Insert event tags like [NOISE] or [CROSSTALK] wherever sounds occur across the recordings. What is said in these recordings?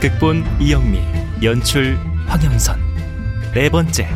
극본 이영미 연출 황영선. 네 번째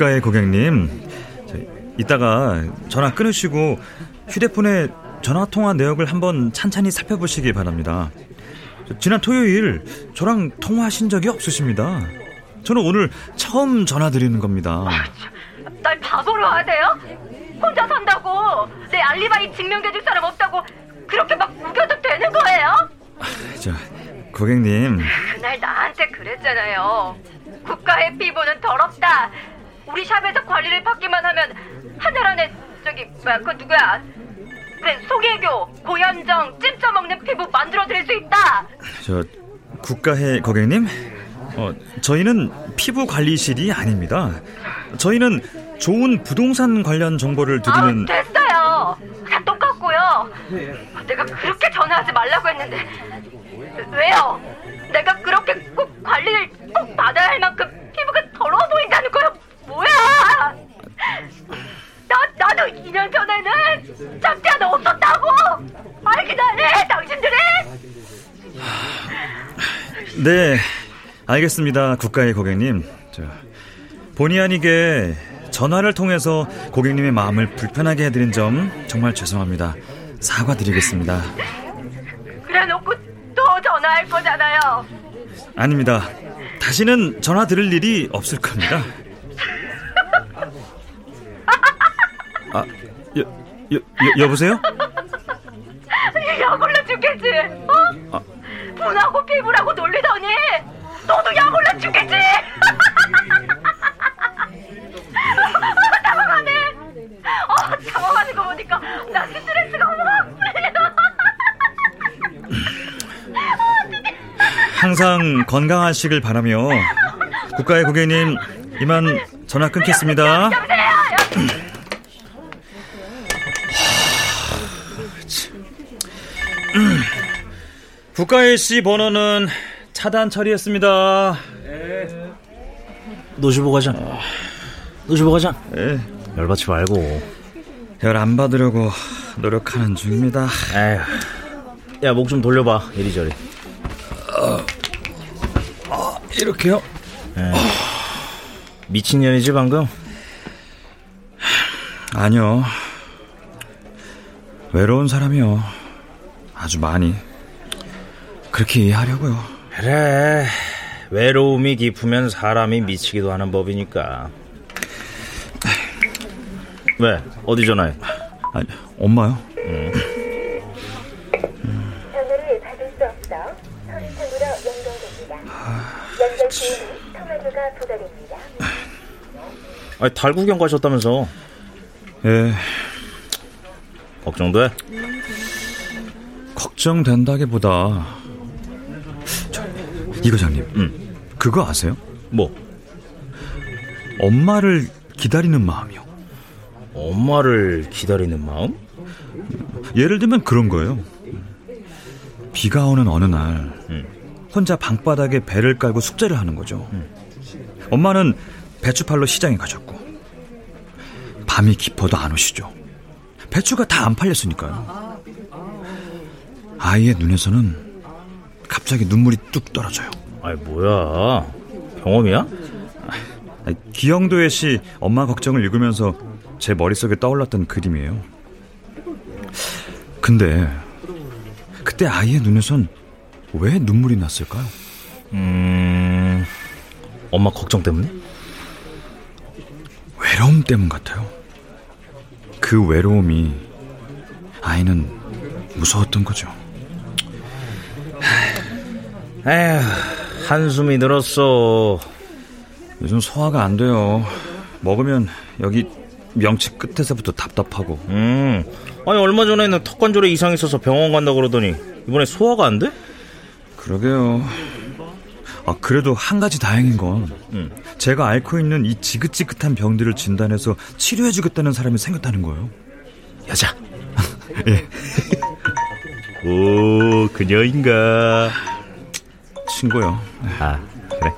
국가의 고객님, 저, 이따가 전화 끊으시고 휴대폰에 전화 통화 내역을 한번 찬찬히 살펴보시기 바랍니다. 저, 지난 토요일 저랑 통화하신 적이 없으십니다. 저는 오늘 처음 전화 드리는 겁니다. 날 바보로 하세요? 혼자 산다고 내 알리바이 증명해줄 사람 없다고 그렇게 막 우겨도 되는 거예요? 저, 고객님, 그날 나한테 그랬잖아요. 국가의 피부는 더럽다. 우리 샵에서 관리를 받기만 하면 한 달 안에 저기 뭐야 그 누구야? 그래 송혜교, 고현정 찜쪄 먹는 피부 만들어 드릴 수 있다. 저 국가의 고객님, 어, 저희는 피부 관리실이 아닙니다. 저희는 좋은 부동산 관련 정보를 드리는 아, 됐어요. 다 똑같고요. 내가 그렇게 전화하지 말라고 했는데 왜요? 내가 그렇게 꼭 관리를 꼭 받아야 할 만큼 피부가 더러워 보인다는 거야? 뭐야? 나 나도 2년 전에는 하나 없었다고. 안해 당신들이. 네, 알겠습니다. 국가의 고객님. 저, 본의 아니게 전화를 통해서 고객님의 마음을 불편하게 해드린 점 정말 죄송합니다. 사과드리겠습니다. 그래놓고 또 전화할 거잖아요. 아닙니다. 다시는 전화 드릴 일이 없을 겁니다. 여, 여, 여 여보세요? 약올라 죽겠지. 어? 분하고 피부라고 놀리더니 너도 약올라 죽겠지. [LAUGHS] 당황하네. 어, 당황하는 거 보니까 나 스트레스가 확. [LAUGHS] 항상 건강하시길 바라며 국가의 고객님 이만 전화 끊겠습니다. 여보세요. 여- 국가의 씨 번호는 차단 처리했습니다. 노시보 과장. 노시보 과장. 예, 열받지 말고. 열 안 받으려고 노력하는 중입니다. 에휴. 야, 목 좀 돌려봐. 이리저리. 이렇게요? 미친년이지, 방금? 아니요. 외로운 사람이요. 아주 많이. 그렇게 이해하려고요. 그래. 외로움이 깊으면 사람이 미치기도 하는 법이니까. 왜? 어디 전화해? 아니, 엄마요? 전화를 받을 수 없어 선상으로 연결됩니다. 연결 중인 통화료가 부과됩니다. 아니, 달 구경 가셨다면서. 예, 걱정돼? 걱정된다기보다. 저, 이 과장님, 응. 그거 아세요? 뭐? 엄마를 기다리는 마음이요. 엄마를 기다리는 마음? 예를 들면 그런 거예요. 비가 오는 어느 날 혼자 방바닥에 배를 깔고 숙제를 하는 거죠. 엄마는 배추팔로 시장에 가셨고 밤이 깊어도 안 오시죠. 배추가 다 안 팔렸으니까요. 아이의 눈에서는 갑자기 눈물이 뚝 떨어져요. 아이, 뭐야. 경험이야? 기영도의 시 엄마 걱정을 읽으면서 제 머릿속에 떠올랐던 그림이에요. 근데 그때 아이의 눈에선 왜 눈물이 났을까요? 음, 엄마 걱정 때문에? 외로움 때문 같아요. 그 외로움이 아이는 무서웠던 거죠. 에휴, 한숨이 늘었어. 요즘 소화가 안 돼요. 먹으면 여기 명치 끝에서부터 답답하고. 음, 아니 얼마 전에는 턱관절에 이상이 있어서 병원 간다 그러더니 이번에 소화가 안 돼? 그러게요. 아, 그래도 한 가지 다행인 건 음. 제가 앓고 있는 이 지긋지긋한 병들을 진단해서 치료해 주겠다는 사람이 생겼다는 거예요. 여자. [LAUGHS] 예. 오, 그녀인가? 친구요. 아, 그래.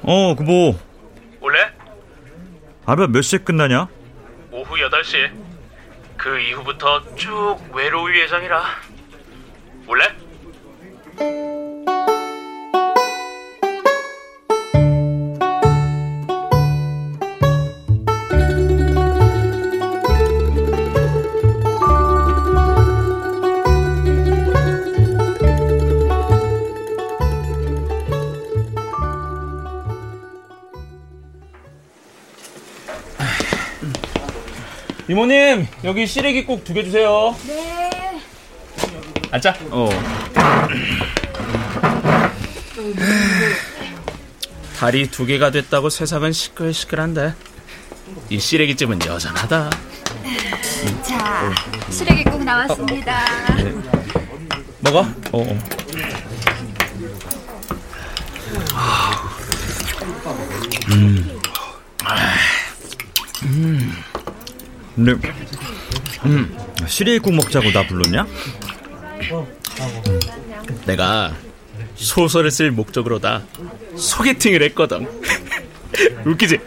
[CLEARS THROAT] 어, 그 뭐, 원래 알바 몇 시에 끝나냐? 오후 8시 그 이후부터 쭉 외로울 예정이라 원래 이모님, 여기 시래기 국두개 주세요. 네. 앉자. 어. 달이 두 개가 됐다고 세상은 시끌시끌한데 이 시래기집은 여전하다 자, 시래기국 나왔습니다. 먹어 어, 근데, 음, 시래기국 먹자고 나 불렀냐? 내가 소설을 쓸 목적으로다 소개팅을 했거든 [LAUGHS] 웃기지?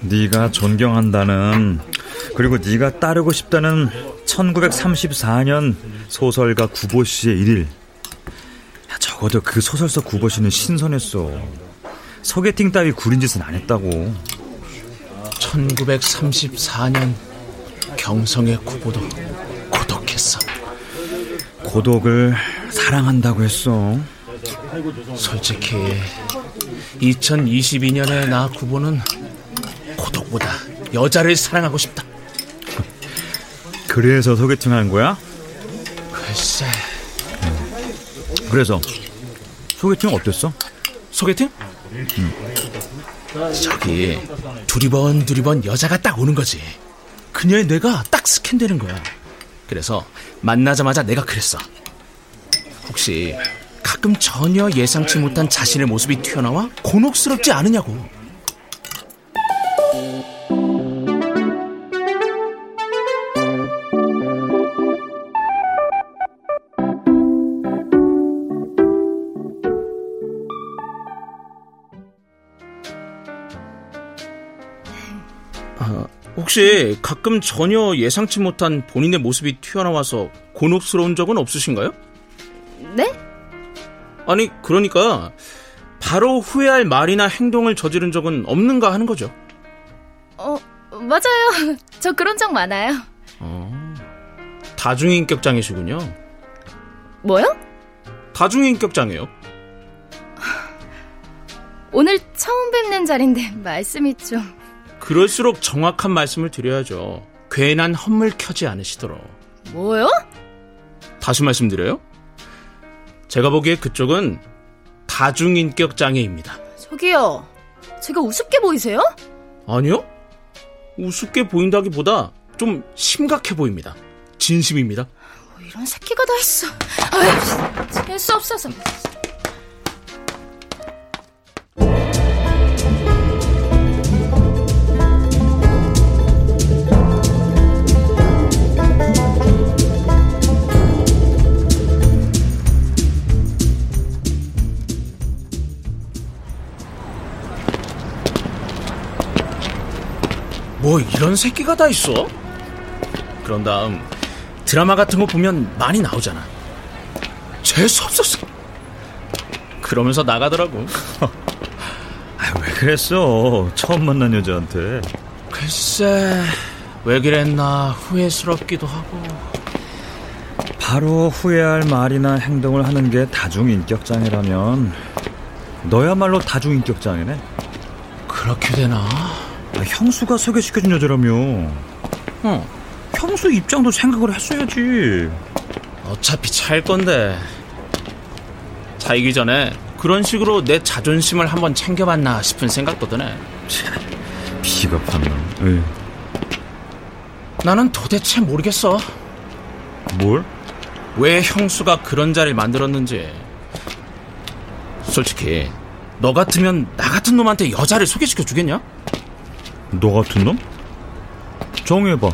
네가 존경한다는 그리고 네가 따르고 싶다는 1934년 소설가 구보 씨의 일일. 야, 적어도 그 소설서 구보 씨는 신선했어. 소개팅 따위 구린 짓은 안 했다고. 1934년 경성의 구보도 고독했어 고독을 사랑한다고 했어. 솔직히 2022년의 나 구보는 고독보다 여자를 사랑하고 싶다 그래서 소개팅 한 거야? 글쎄 그래서 소개팅 어땠어? 소개팅? 저기 두리번 두리번 여자가 딱 오는 거지. 그녀의 뇌가 딱 스캔되는 거야. 그래서 만나자마자 내가 그랬어. 혹시 가끔 전혀 예상치 못한 자신의 모습이 튀어나와 곤혹스럽지 않으냐고 혹시 가끔 전혀 예상치 못한 본인의 모습이 튀어나와서 곤혹스러운 적은 없으신가요? 네? 아니 그러니까 바로 후회할 말이나 행동을 저지른 적은 없는가 하는 거죠. 어, 맞아요. [LAUGHS] 저 그런 적 많아요. 다중인격장애시군요. 뭐요? 다중인격장애요. 오늘 처음 뵙는 자리인데 [LAUGHS] 말씀이 좀... 그럴수록 정확한 말씀을 드려야죠. 괜한 헛물 켜지 않으시도록. 뭐요? 다시 말씀드려요. 제가 보기에 그쪽은 다중인격 장애입니다. 저기요. 제가 우습게 보이세요? 아니요? 우습게 보인다기보다 좀 심각해 보입니다. 진심입니다. 뭐 이런 새끼가 다 있어. 아유, 재수 없어서. 뭐 이런 새끼가 다 있어? 그런 다음 드라마 같은 거 보면 많이 나오잖아. 재수 없었어. 그러면서 나가더라고. [LAUGHS] 아, 왜 그랬어? 처음 만난 여자한테. 글쎄 왜 그랬나 후회스럽기도 하고. 바로 후회할 말이나 행동을 하는 게 다중인격장애라면 너야말로 다중인격장애네. 그렇게 되나? 아, 형수가 소개시켜준 여자라며. 어. 형수 입장도 생각을 했어야지. 어차피 차일 건데. 차이기 전에 그런 식으로 내 자존심을 한번 챙겨봤나 싶은 생각도 드네. 비겁한 놈. 에이. 나는 도대체 모르겠어. 뭘? 왜 형수가 그런 자리를 만들었는지. 솔직히 너 같으면 나 같은 놈한테 여자를 소개시켜 주겠냐? 너 같은 놈? 정해봐.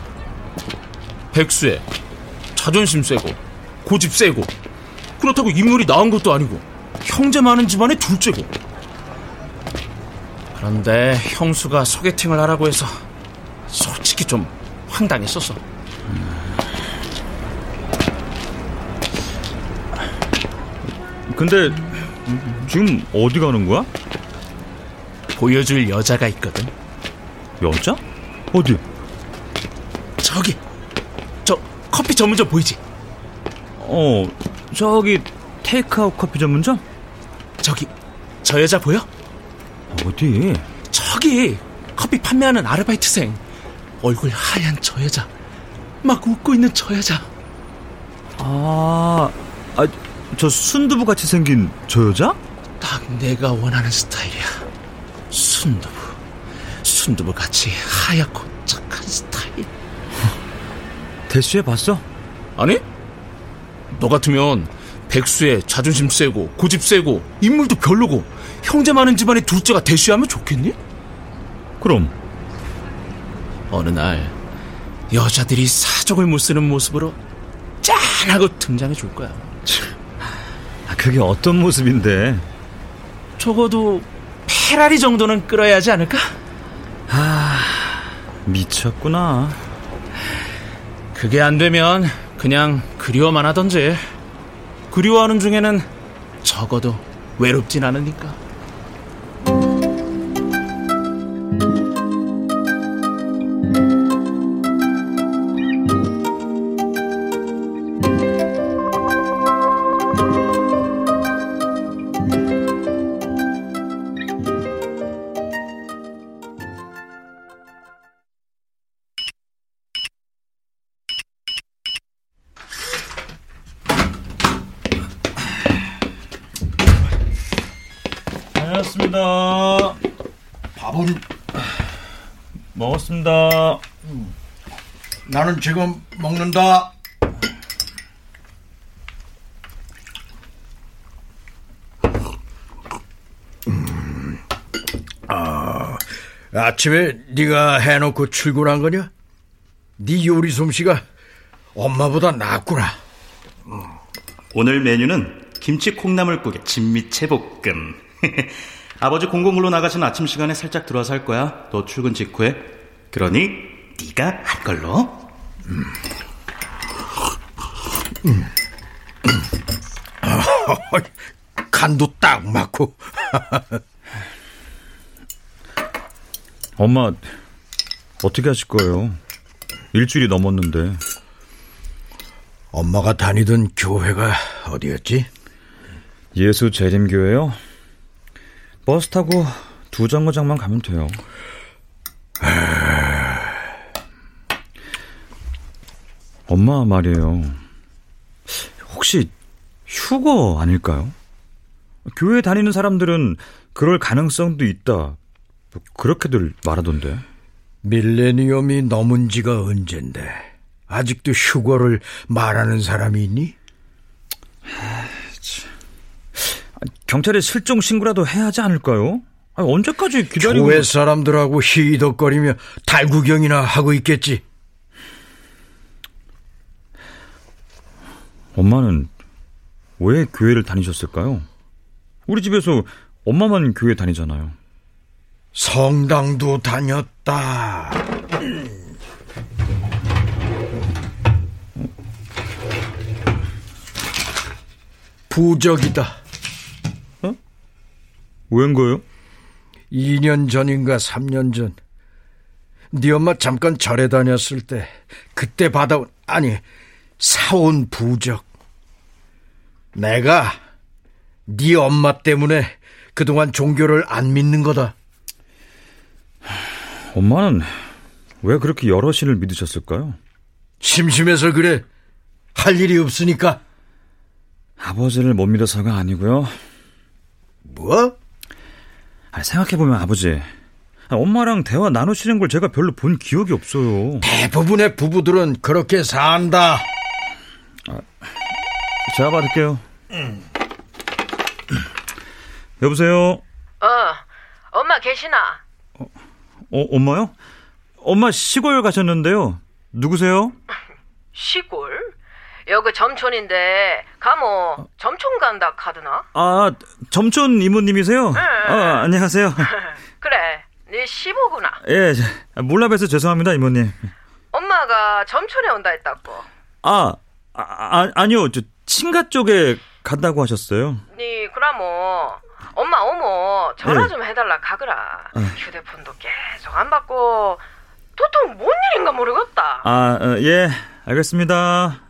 백수에 자존심 세고 고집 세고 그렇다고 인물이 나은 것도 아니고 형제 많은 집안의 둘째고 그런데 형수가 소개팅을 하라고 해서 솔직히 좀 황당했었어 근데 지금 어디 가는 거야? 보여줄 여자가 있거든 여자? 어디? 저기 저 커피 전문점 보이지? 어, 저기 테이크아웃 커피 전문점? 저기 저 여자 보여? 어디? 저기 커피 판매하는 아르바이트생 얼굴 하얀 저 여자 막 웃고 있는 저 여자 아, 아, 저 순두부 같이 생긴 저 여자? 딱 내가 원하는 스타일이야 순두부 순두부 같이 하얗고 착한 스타일 대시해 봤어? 아니? 너 같으면 백수에 자존심 세고 고집 세고 인물도 별로고 형제 많은 집안의 둘째가 대쉬하면 좋겠니? 그럼 어느 날 여자들이 사족을 못 쓰는 모습으로 짠하고 등장해 줄 거야. 아, 그게 어떤 모습인데? 적어도 페라리 정도는 끌어야 하지 않을까? 미쳤구나. 그게 안 되면 그냥 그리워만 하던지. 그리워하는 중에는 적어도 외롭진 않으니까. 먹었습니다. 나는 지금 먹는다. 음. 아, 아침에 네가 해놓고 출근한 거냐? 네 요리 솜씨가 엄마보다 낫구나. 오늘 메뉴는 김치 콩나물국에 진미채 볶음. [LAUGHS] 아버지 공공물로 나가신 아침 시간에 살짝 들어와서 할 거야. 너 출근 직후에. 그러니 네가 할 걸로. 간도 딱 맞고. 엄마, 어떻게 하실 거예요? 일주일이 넘었는데. 엄마가 다니던 교회가 어디였지? 예수 재림교회요? 버스 타고 두 정거장만 가면 돼요. 엄마 말이에요. 혹시 휴거 아닐까요? 교회 다니는 사람들은 그럴 가능성도 있다. 뭐 그렇게들 말하던데. 밀레니엄이 넘은 지가 언젠데 아직도 휴거를 말하는 사람이 있니? 경찰에 실종 신고라도 해야 하지 않을까요? 아니, 언제까지 기다리고 교회 사람들하고 히덕거리며 달구경이나 하고 있겠지. 엄마는 왜 교회를 다니셨을까요? 우리 집에서 엄마만 교회 다니잖아요. 성당도 다녔다. 부적이다. 웬 거예요? 2년 전인가 3년 전. 네 엄마 잠깐 절에 다녔을 때 그때 받아온 아니 사온 부적. 내가 네 엄마 때문에 그동안 종교를 안 믿는 거다. 엄마는 왜 그렇게 여러 신을 믿으셨을까요? 심심해서 그래. 할 일이 없으니까. 아버지를 못 믿어서가 아니고요. 뭐? 아니, 생각해보면 아버지, 엄마랑 대화 나누시는 걸 제가 별로 본 기억이 없어요. 대부분의 부부들은 그렇게 산다. 제가 받을게요. 여보세요? 어, 엄마 계시나? 어, 엄마요? 엄마 시골 가셨는데요. 누구세요? [LAUGHS] 시골? 여기 점촌인데 가모 점촌 간다 카드나? 아, 점촌 이모님이세요? 응. 아, 안녕하세요. [LAUGHS] 그래, 네 시보구나. 예, 몰라 봬서 죄송합니다, 이모님. 엄마가 점촌에 온다 했다고. 아, 아, 아 아니요. 저 친가 쪽에 간다고 하셨어요. 네 그라모 엄마 어머 전화 네. 좀 해달라 가그라. 아. 휴대폰도 계속 안 받고 도통 뭔 일인가 모르겠다. 아, 어, 예, 알겠습니다.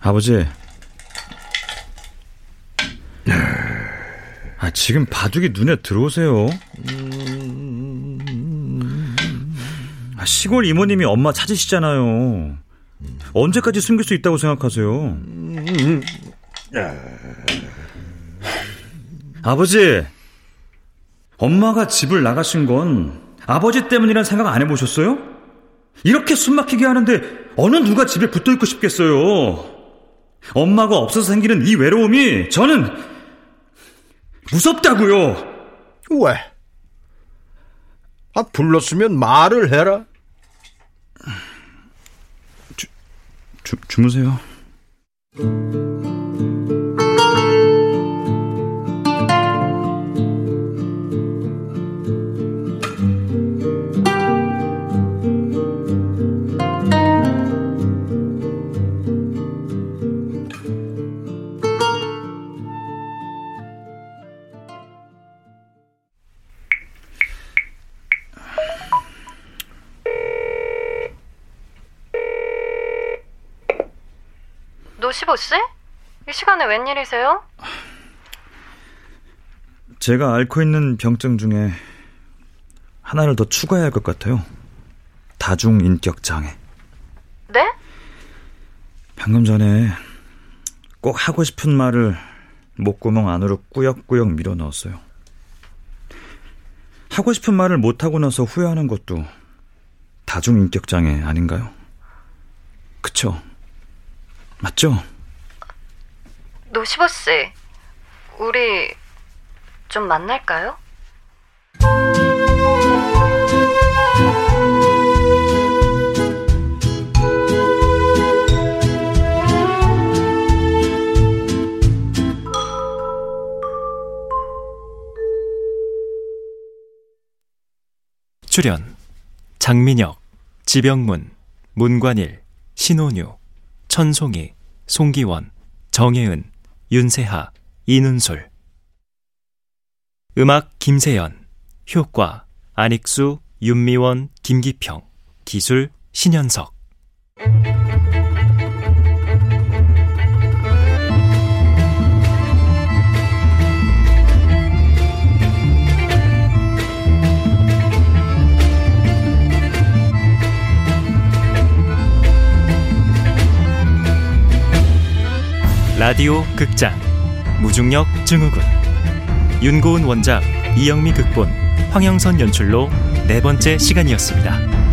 아버지. 지금 바둑이 눈에 들어오세요. 아, 시골 이모님이 엄마 찾으시잖아요. 언제까지 숨길 수 있다고 생각하세요? 아버지, 엄마가 집을 나가신 건 아버지 때문이란 생각 안 해보셨어요? 이렇게 숨 막히게 하는데 어느 누가 집에 붙어 있고 싶겠어요? 엄마가 없어서 생기는 이 외로움이 저는 무섭다고요. 왜? 아, 불렀으면 말을 해라. 주, 주무세요. 이 시간에 웬일이세요? 제가 앓고 있는 병증 중에 하나를 더 추가해야 할 것 같아요. 다중인격 장애. 네? 방금 전에 꼭 하고 싶은 말을 목구멍 안으로 꾸역꾸역 밀어 넣었어요. 하고 싶은 말을 못하고 나서 후회하는 것도 다중인격 장애 아닌가요? 그쵸? 맞죠? 노시보 씨, 우리 좀 만날까요? 출연 장민혁, 지병문, 문관일, 신혼유, 천송이, 송기원, 정혜은, 윤세하, 이눈솔. 음악 김세연 효과 안익수, 윤미원, 김기평. 기술 신현석 라디오 극장 무중력 증후군 윤고은 원작 이영미 극본 황영선 연출로 네 번째 시간이었습니다.